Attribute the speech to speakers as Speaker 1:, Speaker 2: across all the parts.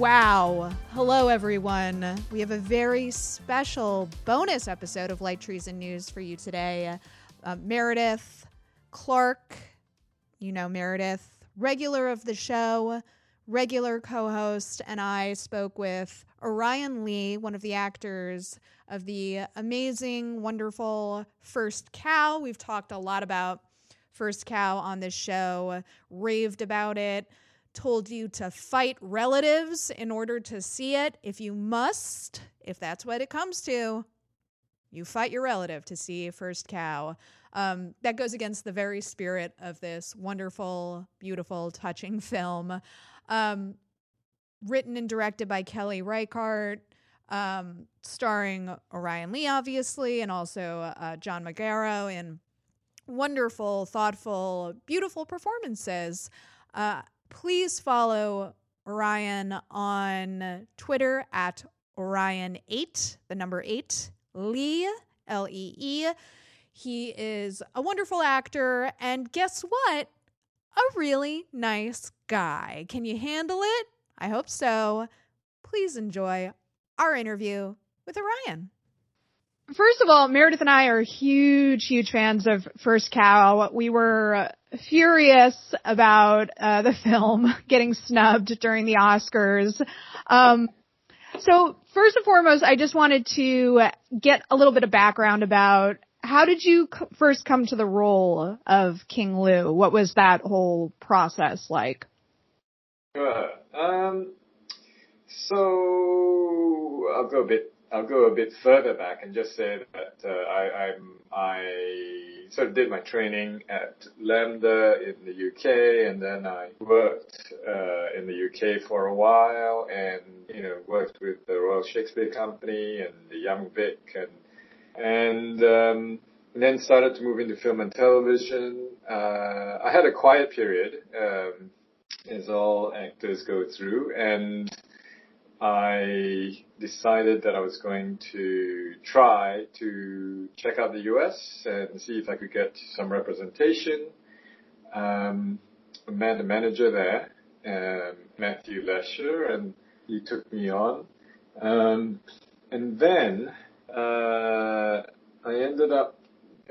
Speaker 1: Wow. Hello, everyone. We have a very special bonus episode of Light Treason News for you today. Uh, Meredith Clark, you know Meredith, regular of the show, regular co host, and I spoke with Orion Lee, one of the actors of the amazing, wonderful First Cow. We've talked a lot about First Cow on this show, raved about it told you to fight relatives in order to see it. If you must, if that's what it comes to, you fight your relative to see First Cow. Um, that goes against the very spirit of this wonderful, beautiful, touching film. Um, written and directed by Kelly Reichardt, um, starring Orion Lee, obviously, and also uh, John Magaro in wonderful, thoughtful, beautiful performances. Uh, please follow Orion on Twitter at Orion8, the number 8, Lee, L E E. He is a wonderful actor, and guess what? A really nice guy. Can you handle it? I hope so. Please enjoy our interview with Orion. First of all, Meredith and I are huge, huge fans of First Cow. We were furious about uh, the film getting snubbed during the Oscars. Um, so first and foremost, I just wanted to get a little bit of background about how did you c- first come to the role of King Lu? What was that whole process like?
Speaker 2: Sure. Um, so I'll go a bit. I'll go a bit further back and just say that uh, I, I'm I sort of did my training at LAMDA in the UK, and then I worked uh, in the UK for a while, and you know worked with the Royal Shakespeare Company and the Young Vic, and and, um, and then started to move into film and television. Uh, I had a quiet period, um, as all actors go through, and I decided that I was going to try to check out the US and see if I could get some representation. Um, I met a manager there, um, Matthew Lesher, and he took me on. Um, and then uh, I ended up.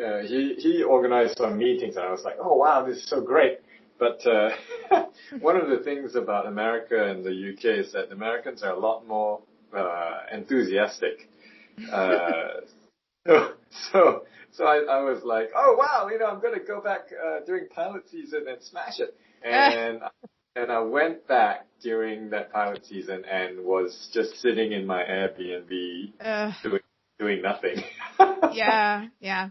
Speaker 2: Uh, he he organized some meetings, and I was like, "Oh wow, this is so great!" But uh, one of the things about America and the UK is that Americans are a lot more uh, enthusiastic. Uh, so, so, so I, I was like, oh wow, you know, I'm going to go back uh, during pilot season and smash it. And and I went back during that pilot season and was just sitting in my Airbnb
Speaker 1: Uh,
Speaker 2: doing doing nothing.
Speaker 1: yeah, yeah.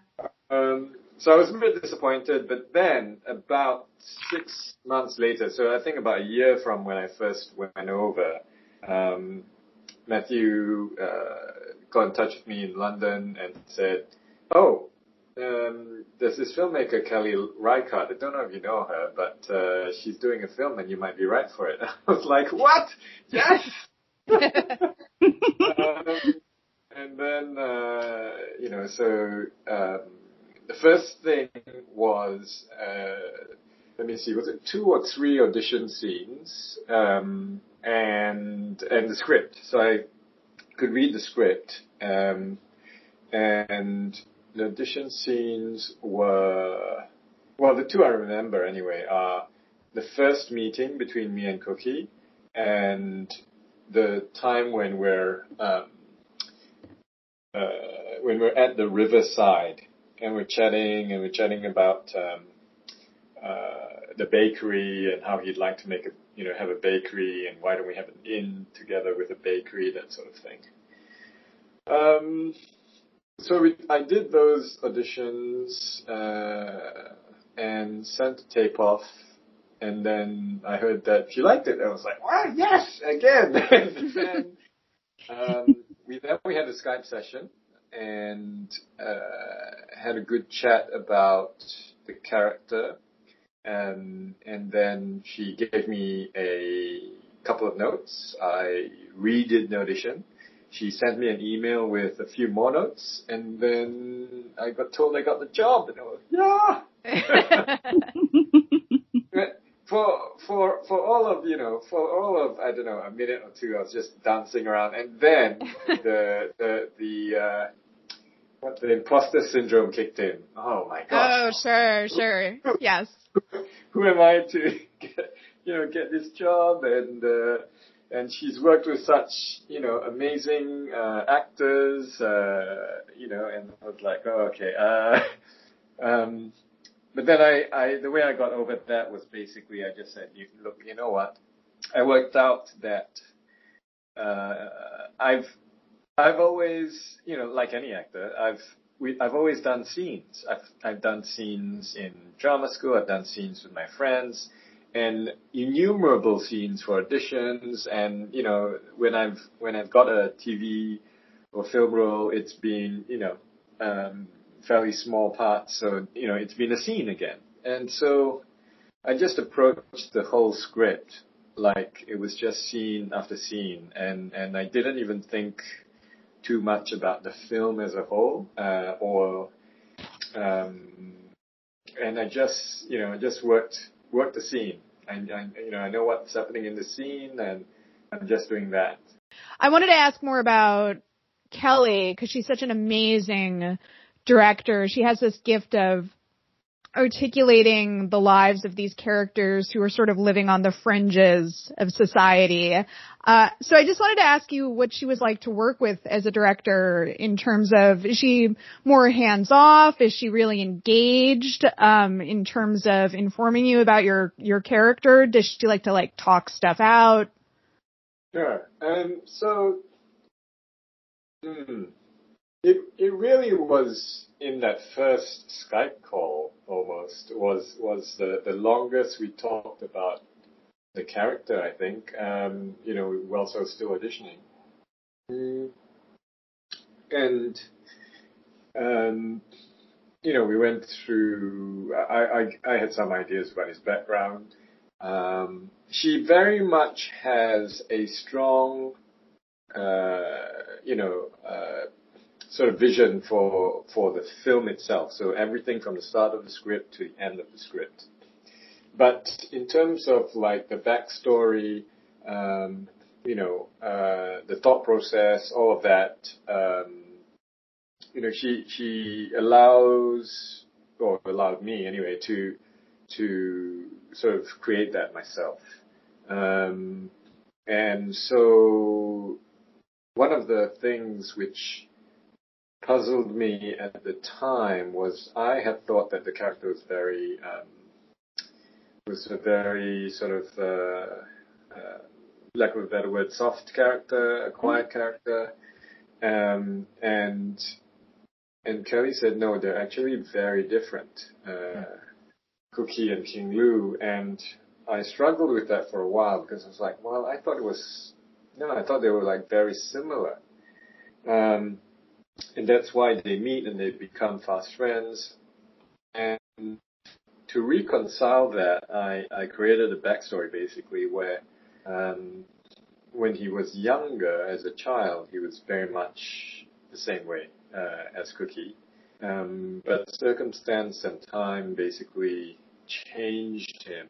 Speaker 2: Um, so I was a bit disappointed, but then about six months later, so I think about a year from when I first went over, um, Matthew uh, got in touch with me in London and said, "Oh, um, there's this filmmaker Kelly Reichardt. I don't know if you know her, but uh, she's doing a film and you might be right for it." I was like, "What? Yes!" um, and then uh, you know, so um, the first thing was uh, let me see, was it two or three audition scenes um, and and the script. So I could read the script, um, and the audition scenes were well, the two I remember anyway are the first meeting between me and Cookie, and the time when we're um, uh, when we're at the riverside and we're chatting and we're chatting about um, uh, the bakery and how he'd like to make a you know have a bakery and why don't we have an inn together with a bakery that sort of thing. Um, so we, I did those auditions uh, and sent the tape off, and then I heard that she liked it. I was like, "Wow, yes, again!" and then, um, we then we had a Skype session and uh, had a good chat about the character, and and then she gave me a couple of notes. I redid the audition. She sent me an email with a few more notes, and then I got told I got the job, and I was yeah. for for for all of you know for all of I don't know a minute or two I was just dancing around and then the the the uh, what the imposter syndrome kicked in. Oh my god!
Speaker 1: Oh sure sure yes.
Speaker 2: Who am I to get you know get this job and uh, and she's worked with such you know amazing uh, actors uh, you know and I was like oh okay uh, um, but then I, I, the way I got over that was basically I just said, you, look, you know what? I worked out that, uh, I've, I've always, you know, like any actor, I've, we, I've always done scenes. I've, I've done scenes in drama school. I've done scenes with my friends and innumerable scenes for auditions. And, you know, when I've, when I've got a TV or film role, it's been, you know, um, fairly small parts. So, you know, it's been a scene again. And so I just approached the whole script like it was just scene after scene and, and I didn't even think too much about the film as a whole, uh, or, um, and I just, you know, just worked, worked the scene. I, I, you know, I know what's happening in the scene and I'm just doing that.
Speaker 1: I wanted to ask more about Kelly because she's such an amazing director, she has this gift of articulating the lives of these characters who are sort of living on the fringes of society. Uh, so I just wanted to ask you what she was like to work with as a director in terms of is she more hands off? Is she really engaged um, in terms of informing you about your your character? Does she like to like talk stuff out?
Speaker 2: Sure. Um. So. Hmm. It it really was in that first Skype call almost was was the the longest we talked about the character. I think um, you know were also still auditioning, mm. and um, you know we went through. I, I I had some ideas about his background. Um, she very much has a strong, uh, you know. Uh, sort of vision for for the film itself. So everything from the start of the script to the end of the script. But in terms of like the backstory, um, you know, uh, the thought process, all of that, um, you know, she she allows or allowed me anyway to to sort of create that myself. Um, and so one of the things which puzzled me at the time was I had thought that the character was very um, was a very sort of uh, uh, lack of a better word, soft character, a quiet mm-hmm. character, um, and and Kelly said no, they're actually very different, uh, Cookie and King Lu, and I struggled with that for a while because I was like, well, I thought it was no, I thought they were like very similar. Um, and that's why they meet and they become fast friends. And to reconcile that, I, I created a backstory basically where um, when he was younger as a child, he was very much the same way uh, as Cookie. Um, but circumstance and time basically changed him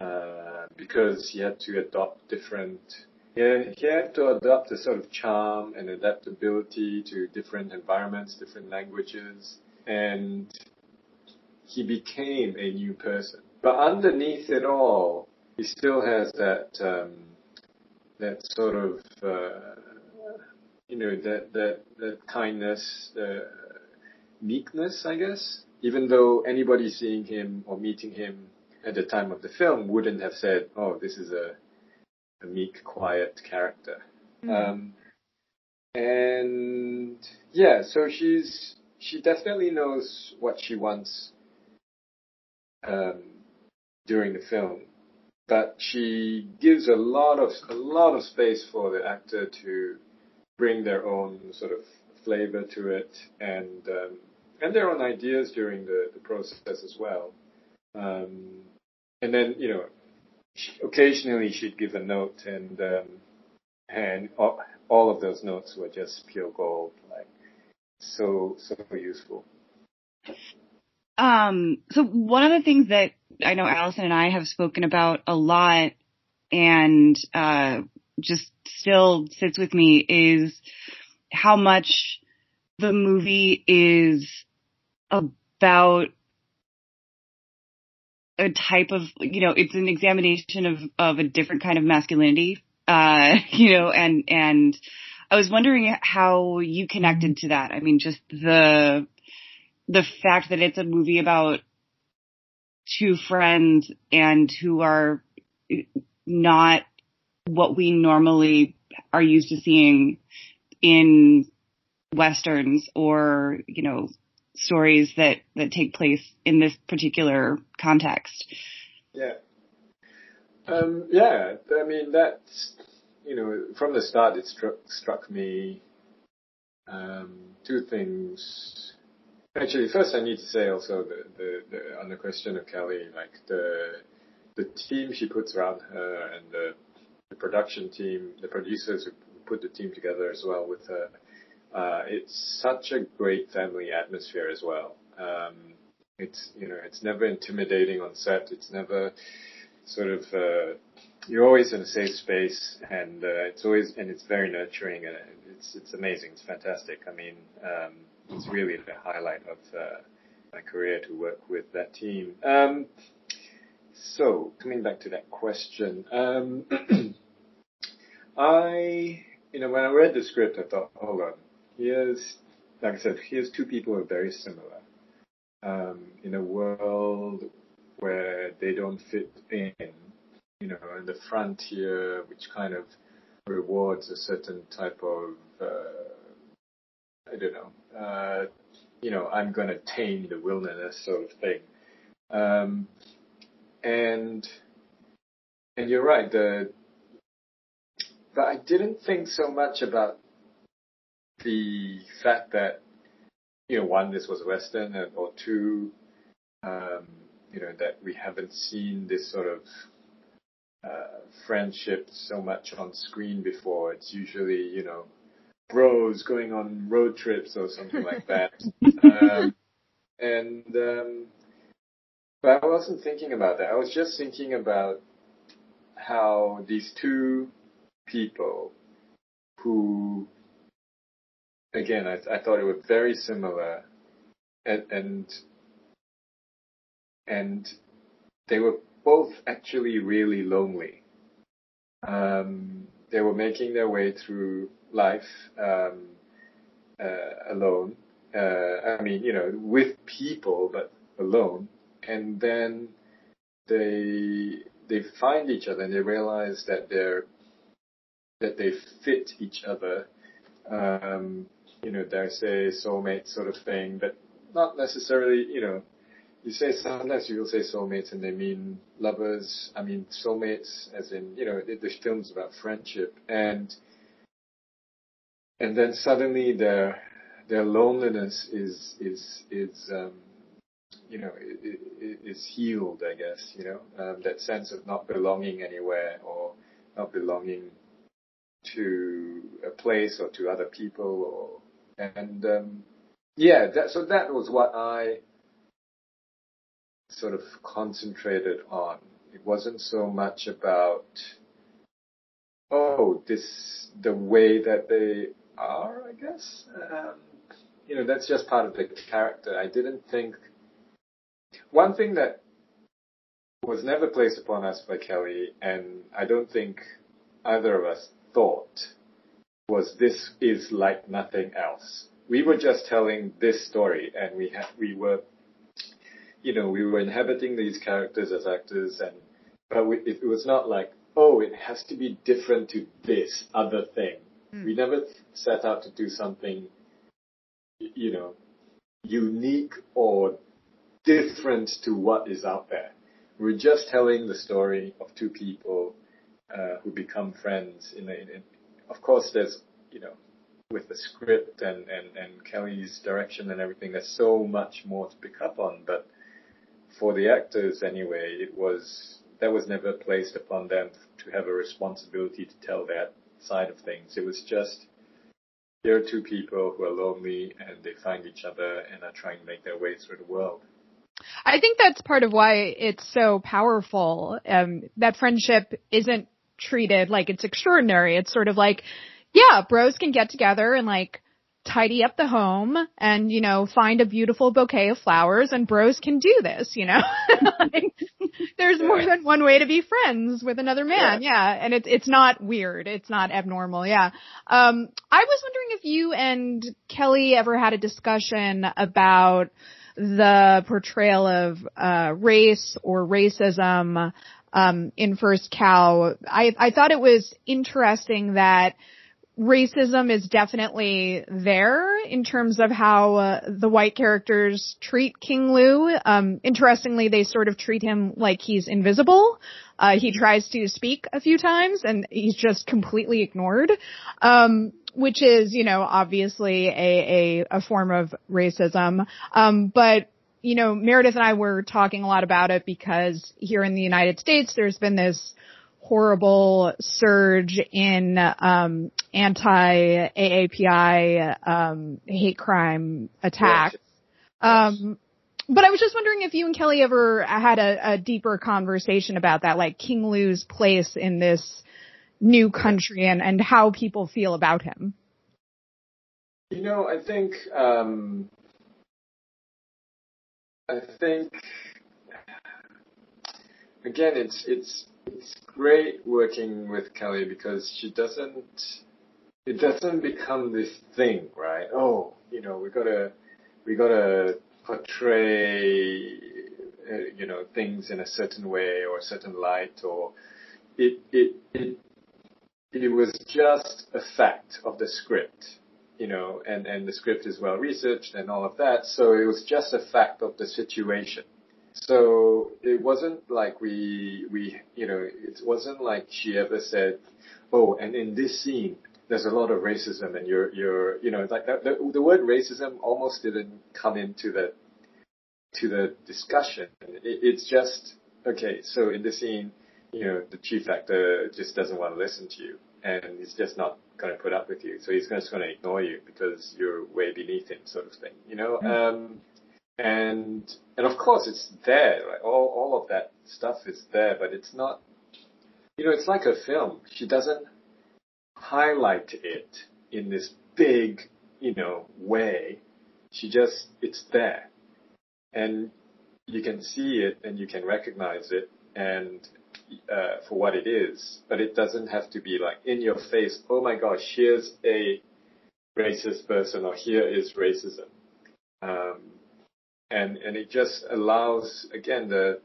Speaker 2: uh, because he had to adopt different yeah, he had to adopt a sort of charm and adaptability to different environments, different languages, and he became a new person. But underneath it all, he still has that um, that sort of uh, you know that that that kindness, uh, meekness, I guess. Even though anybody seeing him or meeting him at the time of the film wouldn't have said, "Oh, this is a a meek, quiet character. Mm-hmm. Um, and yeah, so she's she definitely knows what she wants um, during the film, but she gives a lot of a lot of space for the actor to bring their own sort of flavor to it and um, and their own ideas during the, the process as well. Um, and then you know occasionally she'd give a note and um, and all, all of those notes were just pure gold, like so so useful.
Speaker 3: Um, so one of the things that I know Allison and I have spoken about a lot and, uh, just still sits with me is how much the movie is about a type of, you know, it's an examination of, of a different kind of masculinity, uh, you know, and, and I was wondering how you connected to that. I mean, just the, the fact that it's a movie about two friends and who are not what we normally are used to seeing in westerns or, you know, stories that, that take place in this particular context.
Speaker 2: Yeah. Um, yeah, I mean, that's, you know, from the start it struck, struck me, um, two things. Actually, first I need to say also the, the, the, on the question of Kelly, like the, the team she puts around her and the, the production team, the producers who put the team together as well with her, it's such a great family atmosphere as well. Um, it's you know it's never intimidating on set. It's never sort of uh, you're always in a safe space, and uh, it's always and it's very nurturing, and it's it's amazing. It's fantastic. I mean, um, it's really the highlight of uh, my career to work with that team. Um, so coming back to that question, um, I you know when I read the script, I thought, hold on, here's, like I said, here's two people who are very similar. Um, in a world where they don't fit in, you know, in the frontier, which kind of rewards a certain type of, uh, I don't know, uh, you know, I'm going to tame the wilderness sort of thing. Um, and, and you're right, the, but I didn't think so much about the fact that, you know, one, this was Western, and, or two, um, you know, that we haven't seen this sort of uh, friendship so much on screen before. It's usually, you know, bros going on road trips or something like that. Um, and, um, but I wasn't thinking about that. I was just thinking about how these two people who again, I, I thought it was very similar, and, and and they were both actually really lonely. Um, they were making their way through life um, uh, alone. Uh, I mean, you know, with people, but alone. And then they they find each other and they realize that they're that they fit each other um, you know, dare say soulmate sort of thing, but not necessarily, you know, you say sometimes you will say soulmates and they mean lovers. I mean soulmates as in, you know, the, the film's about friendship. And, and then suddenly their, their loneliness is, is, is, um, you know, is healed, I guess, you know, um, that sense of not belonging anywhere or not belonging to a place or to other people or and um, yeah, that, so that was what I sort of concentrated on. It wasn't so much about oh this the way that they are, I guess. Um, you know, that's just part of the character. I didn't think one thing that was never placed upon us by Kelly, and I don't think either of us thought was this is like nothing else. We were just telling this story and we had, we were, you know, we were inhabiting these characters as actors and, but we, it was not like, oh, it has to be different to this other thing. Mm. We never set out to do something, you know, unique or different to what is out there. We're just telling the story of two people uh, who become friends in a, in, of course, there's, you know, with the script and, and, and Kelly's direction and everything, there's so much more to pick up on. But for the actors anyway, it was, that was never placed upon them to have a responsibility to tell that side of things. It was just, there are two people who are lonely and they find each other and are trying to make their way through the world.
Speaker 1: I think that's part of why it's so powerful. Um, that friendship isn't treated like it's extraordinary. It's sort of like, yeah, bros can get together and like tidy up the home and, you know, find a beautiful bouquet of flowers and bros can do this, you know? like, there's more than one way to be friends with another man. Yeah. yeah. And it's, it's not weird. It's not abnormal. Yeah. Um, I was wondering if you and Kelly ever had a discussion about the portrayal of, uh, race or racism, um, in First Cow. I, I thought it was interesting that racism is definitely there in terms of how uh, the white characters treat King Lu. Um, interestingly, they sort of treat him like he's invisible. Uh, he tries to speak a few times and he's just completely ignored. Um, which is, you know, obviously a, a, a form of racism. Um, but you know, Meredith and I were talking a lot about it because here in the United States, there's been this horrible surge in um, anti-AAPI um, hate crime attacks. Um, but I was just wondering if you and Kelly ever had a, a, deeper conversation about that, like King Lu's place in this new country and, and how people feel about him.
Speaker 2: You know, I think um, I think again, it's it's it's great working with Kelly because she doesn't, it doesn't become this thing, right? Oh, you know, we gotta, we gotta portray, uh, you know, things in a certain way or a certain light or it, it, it, it was just a fact of the script, you know, and, and the script is well researched and all of that. So it was just a fact of the situation. So it wasn't like we, we, you know, it wasn't like she ever said, oh, and in this scene, there's a lot of racism and you're, you're, you know, like the, the word racism almost didn't come into the, to the discussion. It, it's just, okay, so in this scene, you know, the chief factor just doesn't want to listen to you and he's just not going to put up with you. So he's just going to ignore you because you're way beneath him, sort of thing, you know? Mm-hmm. Um, and and of course it's there. Right? All all of that stuff is there, but it's not. You know, it's like a film. She doesn't highlight it in this big, you know, way. She just it's there, and you can see it and you can recognize it and uh, for what it is. But it doesn't have to be like in your face. Oh my gosh, here's a racist person, or here is racism. Um, and and it just allows again the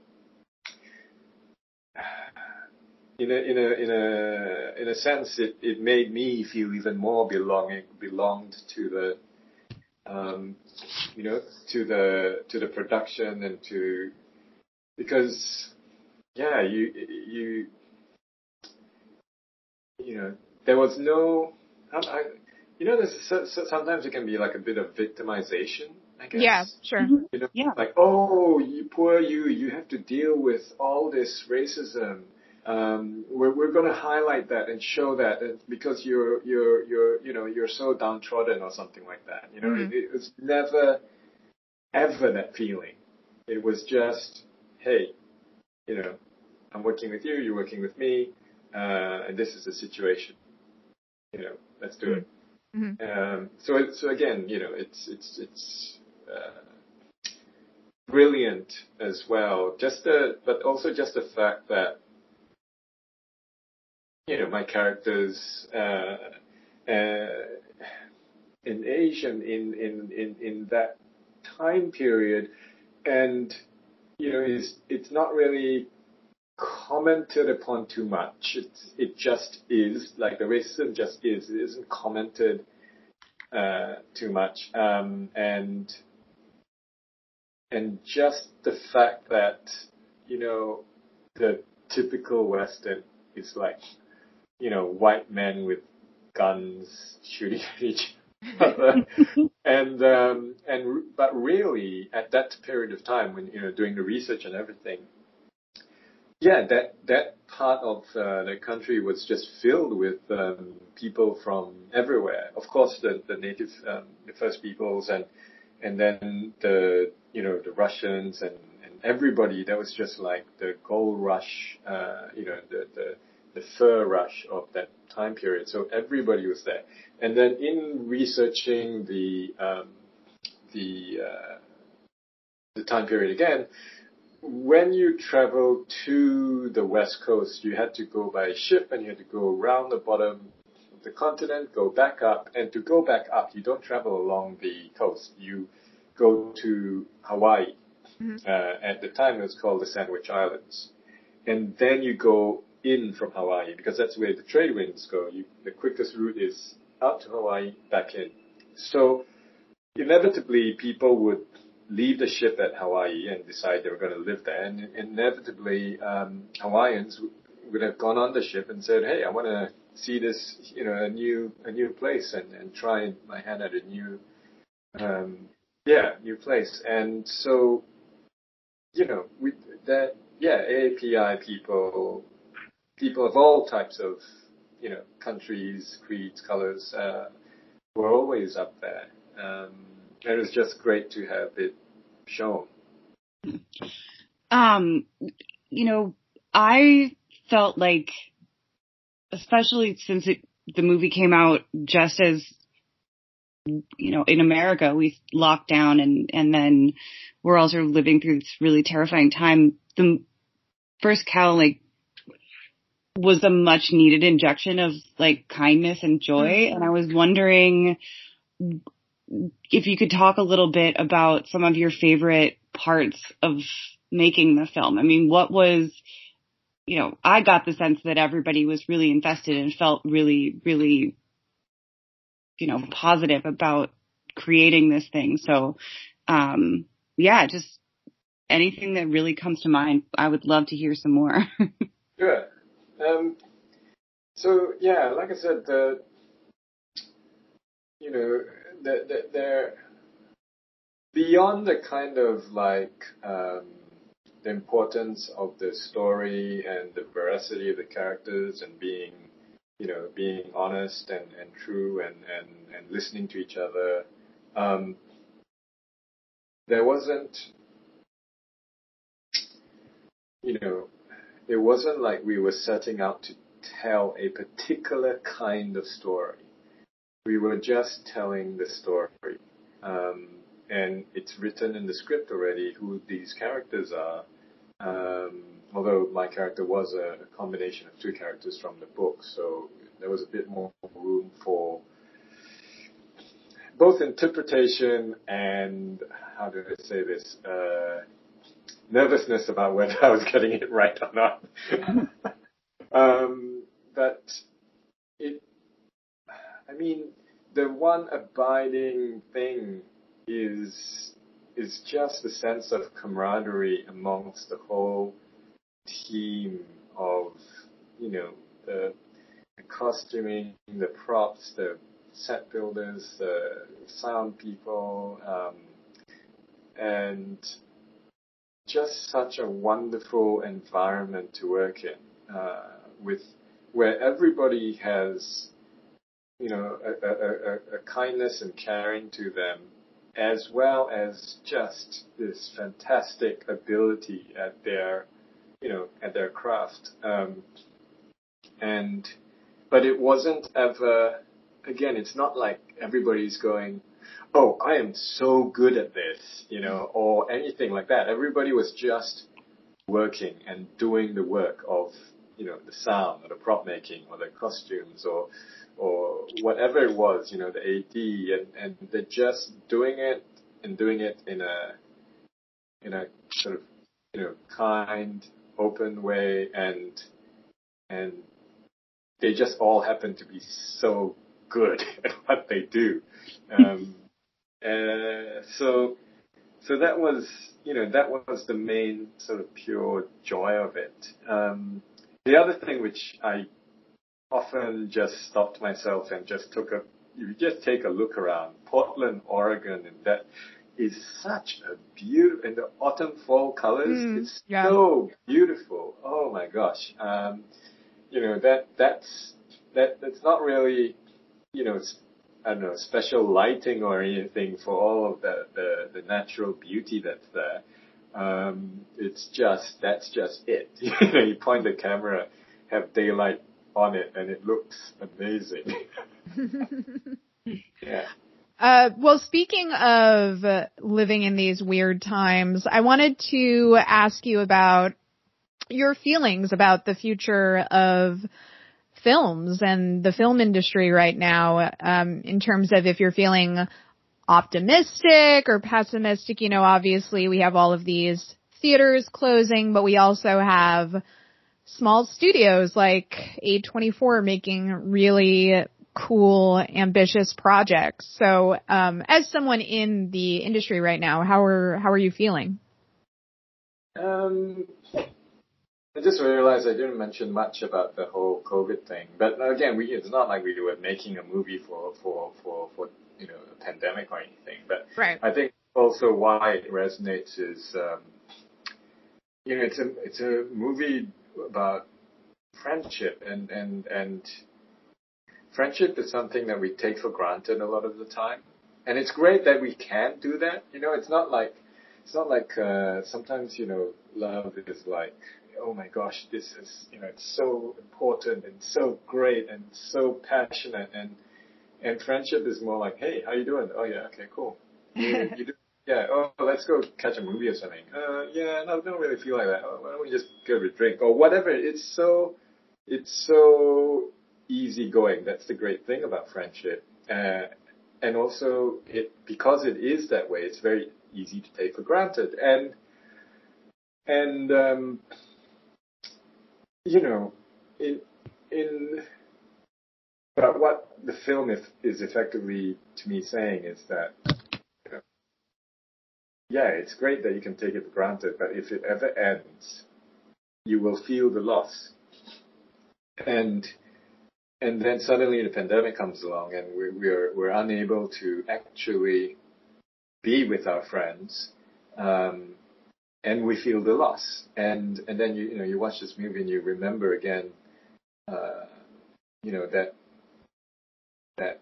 Speaker 2: in a in a in a in a sense it it made me feel even more belonging belonged to the um, you know to the to the production and to because yeah you you you know there was no I, you know there's sometimes it can be like a bit of victimization I guess.
Speaker 1: Yeah, sure.
Speaker 2: Mm-hmm. You know, yeah. like, oh, you poor you, you have to deal with all this racism. Um, we're we're going to highlight that and show that because you're you're you're you know you're so downtrodden or something like that. You know, mm-hmm. it, it was never ever that feeling. It was just, hey, you know, I'm working with you, you're working with me, uh, and this is the situation. You know, let's do it. Mm-hmm. Um, so, so again, you know, it's it's it's uh, brilliant as well. Just the, but also just the fact that you know my characters uh, uh, in Asian in in in in that time period, and you know it's it's not really commented upon too much. It's, it just is like the racism just is. It isn't commented uh, too much, um, and and just the fact that you know the typical Western is like you know white men with guns shooting at each other, and um, and but really at that period of time when you know doing the research and everything, yeah, that that part of uh, the country was just filled with um, people from everywhere. Of course, the the native um, the first peoples and and then the you know the Russians and and everybody, that was just like the gold rush, uh, you know, the, the, the fur rush of that time period. So everybody was there. And then in researching the, um, the, uh, the time period again, when you travel to the west coast, you had to go by ship and you had to go around the bottom of the continent, go back up, and to go back up, you don't travel along the coast. You go to Hawaii. Mm-hmm. Uh, at the time, it was called the Sandwich Islands, and then you go in from Hawaii because that's where the trade winds go. You, the quickest route is out to Hawaii, back in. So inevitably, people would leave the ship at Hawaii and decide they were going to live there. And inevitably, um, Hawaiians would have gone on the ship and said, "Hey, I want to see this, you know, a new a new place and and try my hand at a new, um, yeah, new place." And so, you know, we that yeah, AAPI people, people of all types of, you know, countries, creeds, colors, uh, were always up there. Um, it was just great to have it shown.
Speaker 3: Um, you know, I felt like, especially since it, the movie came out just as, you know, in America, we locked down and, and then we're all sort of living through this really terrifying time. The first cow, like, was a much needed injection of like kindness and joy. Mm-hmm. And I was wondering if you could talk a little bit about some of your favorite parts of making the film. I mean, what was, you know, I got the sense that everybody was really invested and felt really, really, you know, positive about creating this thing. So, um, yeah, just anything that really comes to mind, I would love to hear some more.
Speaker 2: sure. Um, so yeah, like I said, the, you know, they're beyond the kind of like um, the importance of the story and the veracity of the characters and being you know being honest and, and true and, and, and listening to each other um, there wasn't you know it wasn't like we were setting out to tell a particular kind of story we were just telling the story. Um, and it's written in the script already who these characters are. Um, although my character was a, a, combination of two characters from the book, so there was a bit more room for both interpretation and how do I say this? Uh, nervousness about whether I was getting it right or not. um, but it, I mean, the one abiding thing is is just the sense of camaraderie amongst the whole team of you know the, the costuming, the props, the set builders, the sound people, um, and just such a wonderful environment to work in, uh, with where everybody has you know, a, a, a, a kindness and caring to them, as well as just this fantastic ability at their, you know, at their craft. Um, and, but it wasn't ever, again, it's not like everybody's going, oh, I am so good at this, you know, or anything like that. Everybody was just working and doing the work of, you know, the sound or the prop making or the costumes or, or whatever it was, you know, the AD, and, and they're just doing it and doing it in a in a sort of you know kind, open way, and and they just all happen to be so good at what they do. Um, uh, so so that was you know that was the main sort of pure joy of it. Um, the other thing which I often just stopped myself and just took a, you just take a look around. Portland, Oregon, and that is such a beautiful, in the autumn fall colors, mm, it's yeah. so beautiful. Oh my gosh. Um, you know, that, that's, that, that's not really, you know, I don't know, special lighting or anything for all of the, the, the natural beauty that's there. Um, it's just that's just it. you know, you point the camera, have daylight on it, and it looks amazing. yeah.
Speaker 1: Uh, well, speaking of living in these weird times, I wanted to ask you about your feelings about the future of films and the film industry right now, um, in terms of if you're feeling optimistic or pessimistic. You know, obviously we have all of these theaters closing, but we also have small studios like A24 making really cool, ambitious projects. So, um, as someone in the industry right now, how are how are you feeling?
Speaker 2: Um, I just realized I didn't mention much about the whole COVID thing. But again, we it's not like we were making a movie for for for for you know a pandemic or anything. But
Speaker 1: right.
Speaker 2: I think also why it resonates is um, you know it's a it's a movie about friendship and and and friendship is something that we take for granted a lot of the time. And it's great that we can do that. You know, it's not like, it's not like, uh, sometimes, you know, love is like, oh my gosh, this is, you know, it's so important and so great and so passionate and, and friendship is more like, hey, how you doing? Oh yeah, okay, cool. You, you do, yeah, oh, let's go catch a movie or something. Uh, yeah, no, I don't really feel like that. Oh, why don't we just go to a drink or whatever? It's so, it's so easygoing. That's the great thing about friendship. Uh, and also, it because it is that way, it's very easy to take for granted. And and um, you know, in in but what the film is, is effectively to me saying is that you know, yeah, it's great that you can take it for granted, but if it ever ends, you will feel the loss. And and then suddenly the pandemic comes along and we're, we're, we're unable to actually be with our friends. Um, and we feel the loss. And, and then you, you know, you watch this movie and you remember again, uh, you know, that, that,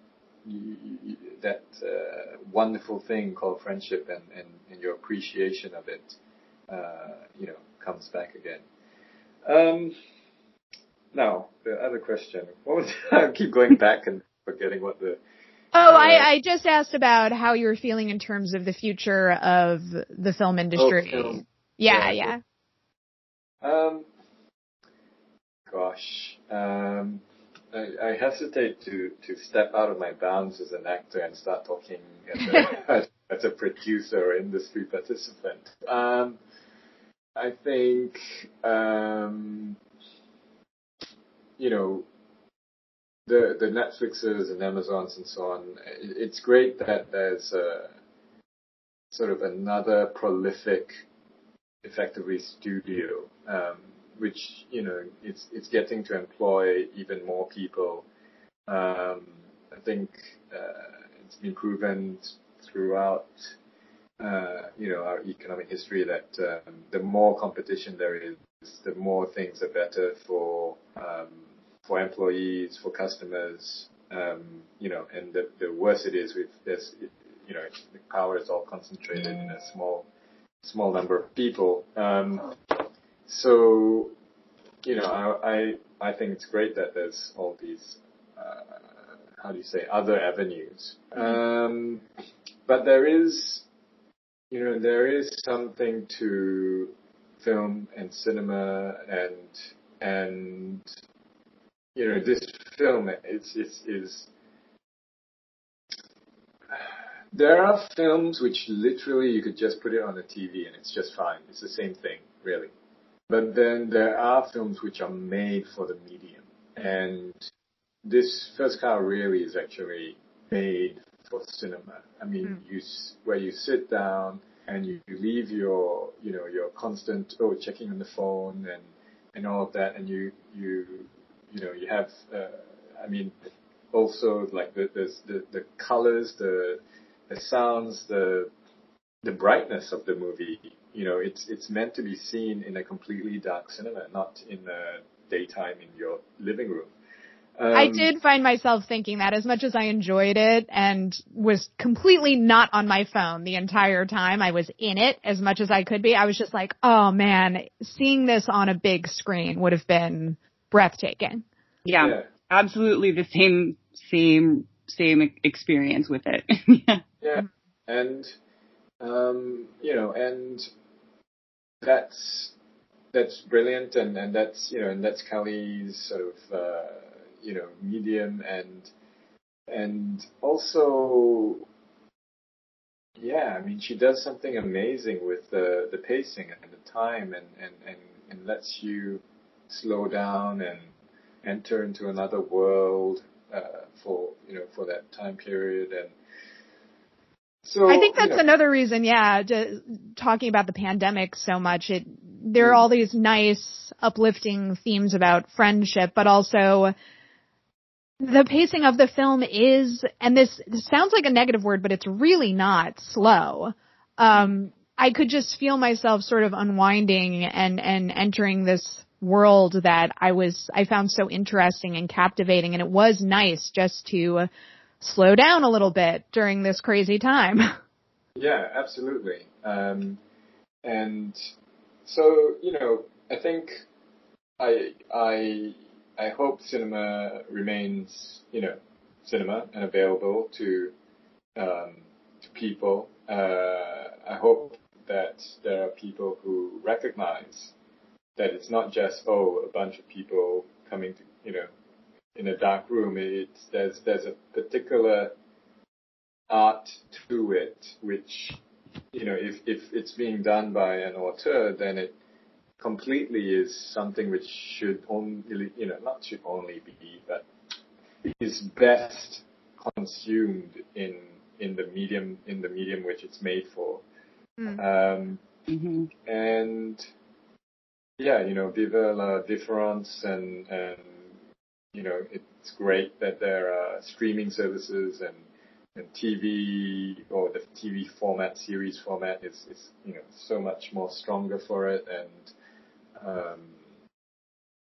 Speaker 2: that, uh, wonderful thing called friendship and, and, and your appreciation of it, uh, you know, comes back again. Um, now, the other question. What was, I keep going back and forgetting what the.
Speaker 1: Oh, I, I just asked about how you were feeling in terms of the future of the film industry.
Speaker 2: Oh, film.
Speaker 1: Yeah, yeah,
Speaker 2: yeah. Um, gosh, um, I, I, hesitate to, to step out of my bounds as an actor and start talking as a, as a producer or industry participant. Um, I think um, you know, the the Netflixes and Amazons and so on. It's great that there's a sort of another prolific, effectively studio, um, which you know it's it's getting to employ even more people. Um, I think uh, it's been proven throughout uh, you know our economic history that um, the more competition there is, the more things are better for um, for employees, for customers, um, you know, and the, the worse it is with this, you know, the power is all concentrated in a small, small number of people. Um, so, you know, I, I, I think it's great that there's all these, uh, how do you say, other avenues. Um, but there is, you know, there is something to film and cinema and, and you know, this film is, is, is there are films which literally you could just put it on the TV and it's just fine. It's the same thing, really. But then there are films which are made for the medium. And this First Cow really is actually made for cinema. I mean, mm. you, where you sit down and you, you leave your, you know, your constant, oh, checking on the phone and, and all of that and you, you you know, you have, uh, I mean, also like the, the, the, colors, the, the sounds, the, the brightness of the movie. You know, it's, it's meant to be seen in a completely dark cinema, not in the daytime in your living room. Um,
Speaker 1: I did find myself thinking that as much as I enjoyed it and was completely not on my phone the entire time I was in it as much as I could be, I was just like, oh man, seeing this on a big screen would have been breathtaking.
Speaker 3: Yeah,
Speaker 2: Yeah.
Speaker 3: absolutely the same, same, same experience with it. yeah.
Speaker 2: Yeah, and um, you know, and that's that's brilliant, and and that's you know, and that's Kelly's sort of uh, you know medium, and and also, yeah, I mean, she does something amazing with the the pacing and the time, and and and and lets you slow down and enter into another world uh, for you know for that time period and. So,
Speaker 1: I think
Speaker 2: you
Speaker 1: that's
Speaker 2: know,
Speaker 1: another reason, yeah, talking about the pandemic so much. It, there are all these nice, uplifting themes about friendship, but also the pacing of the film is, and this, this sounds like a negative word, but it's really not slow. Um, I could just feel myself sort of unwinding and, and entering this world that I was, I found so interesting and captivating. And it was nice just to slow down a little bit during this crazy time.
Speaker 2: Yeah, absolutely. Um, and so, you know, I think I I I hope cinema remains, you know, cinema and available to um, to people. Uh, I hope that there are people who recognize that it's not just oh a bunch of people coming to you know in a dark room. It's there's there's a particular art to it, which, you know, if, if it's being done by an auteur, then it completely is something which should only, you know, not should only be, but is best consumed in, in the medium, in the medium which it's made for.
Speaker 1: Mm.
Speaker 2: Um,
Speaker 3: hmm
Speaker 2: and yeah, you know, vive la différence and, and, you know, it's great that there are streaming services and, and TV or the TV format, series format is, is, you know, so much more stronger for it. And, um,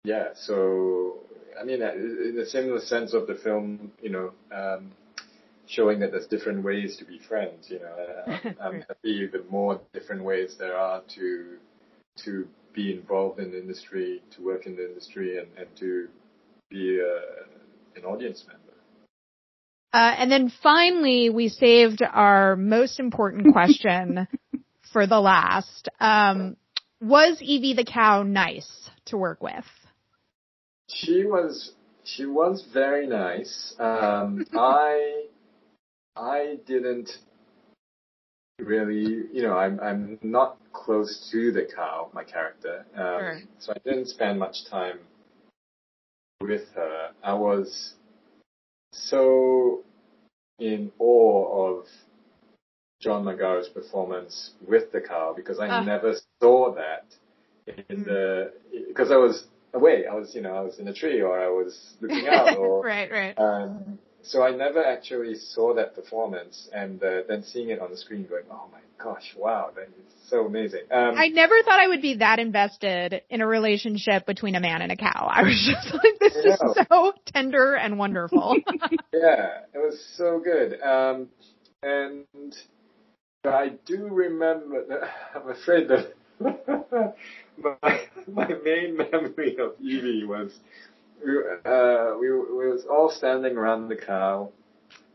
Speaker 2: yeah, so, I mean, uh, in a similar sense of the film, you know, um, showing that there's different ways to be friends, you know, uh, I'm happy the more different ways there are to, to be involved in the industry, to work in the industry and, and to be a, an audience member.
Speaker 1: Uh, and then finally, we saved our most important question for the last. Um, was Evie the cow nice to work with?
Speaker 2: She was she was very nice. Um, I I didn't really, you know, I'm I'm not close to the cow, my character, um,
Speaker 1: Sure.
Speaker 2: so I didn't spend much time with her. I was so in awe of John Magaro's performance with the cow because I
Speaker 1: Ah.
Speaker 2: never saw that in the because I was away. I was, you know, I was in a tree or I was looking out or
Speaker 1: right, right.
Speaker 2: um, so I never actually saw that performance, and uh, then seeing it on the screen, going, "Oh my gosh, wow, that is so amazing." Um,
Speaker 1: I never thought I would be that invested in a relationship between a man and a cow. I was just like, this is so tender and wonderful.
Speaker 2: yeah, it was so good. Um, and I do remember. That, I'm afraid that my my main memory of Evie was we uh, we we was all standing around the cow,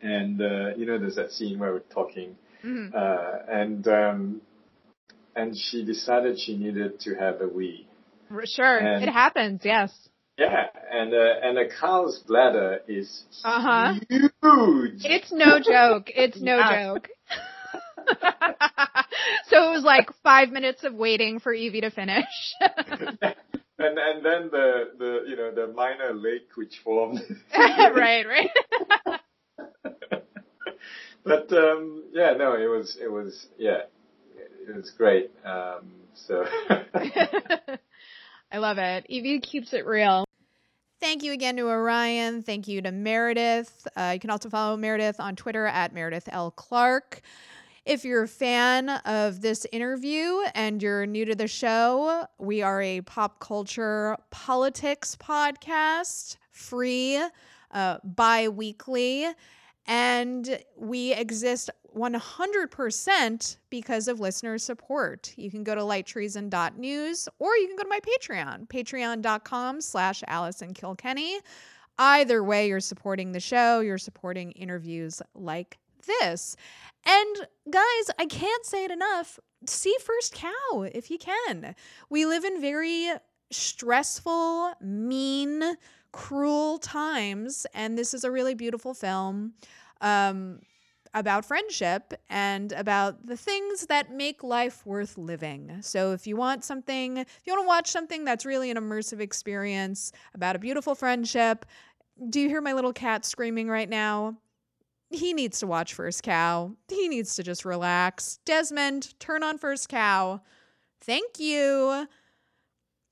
Speaker 2: and uh, you know there's that scene where we're talking.
Speaker 1: Mhm.
Speaker 2: uh, and um, and she decided she needed to have a wee.
Speaker 1: Sure,
Speaker 2: And-
Speaker 1: it happens. Yes.
Speaker 2: Yeah, and uh, and a cow's bladder is
Speaker 1: Uh-huh.
Speaker 2: huge.
Speaker 1: It's no joke. It's no joke. so it was like five minutes of waiting for Evie to finish.
Speaker 2: and and then the the you know the minor lake which formed.
Speaker 1: right, right.
Speaker 2: but um, yeah, no, it was it was yeah, it was great. Um, so.
Speaker 1: I love it. Evie keeps it real. Thank you again to Orion. Thank you to Meredith. Uh, you can also follow Meredith on Twitter at Meredith L. Clark. If you're a fan of this interview and you're new to the show, we are a pop culture politics podcast, free, uh, bi weekly, and we exist 100% because of listener support. You can go to lighttreason.news or you can go to my Patreon, patreon.com slash Allison Kilkenny. Either way, you're supporting the show, you're supporting interviews like this. And guys, I can't say it enough. See First Cow if you can. We live in very stressful, mean, cruel times, and this is a really beautiful film. Um, about friendship and about the things that make life worth living. So, if you want something, if you want to watch something that's really an immersive experience about a beautiful friendship, do you hear my little cat screaming right now? He needs to watch First Cow. He needs to just relax. Desmond, turn on First Cow. Thank you.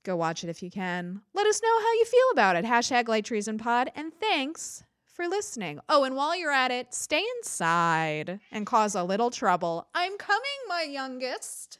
Speaker 1: Go watch it if you can. Let us know how you feel about it. Hashtag Light Treason Pod. And thanks for listening. Oh, and while you're at it, stay inside and cause a little trouble. I'm coming, my youngest.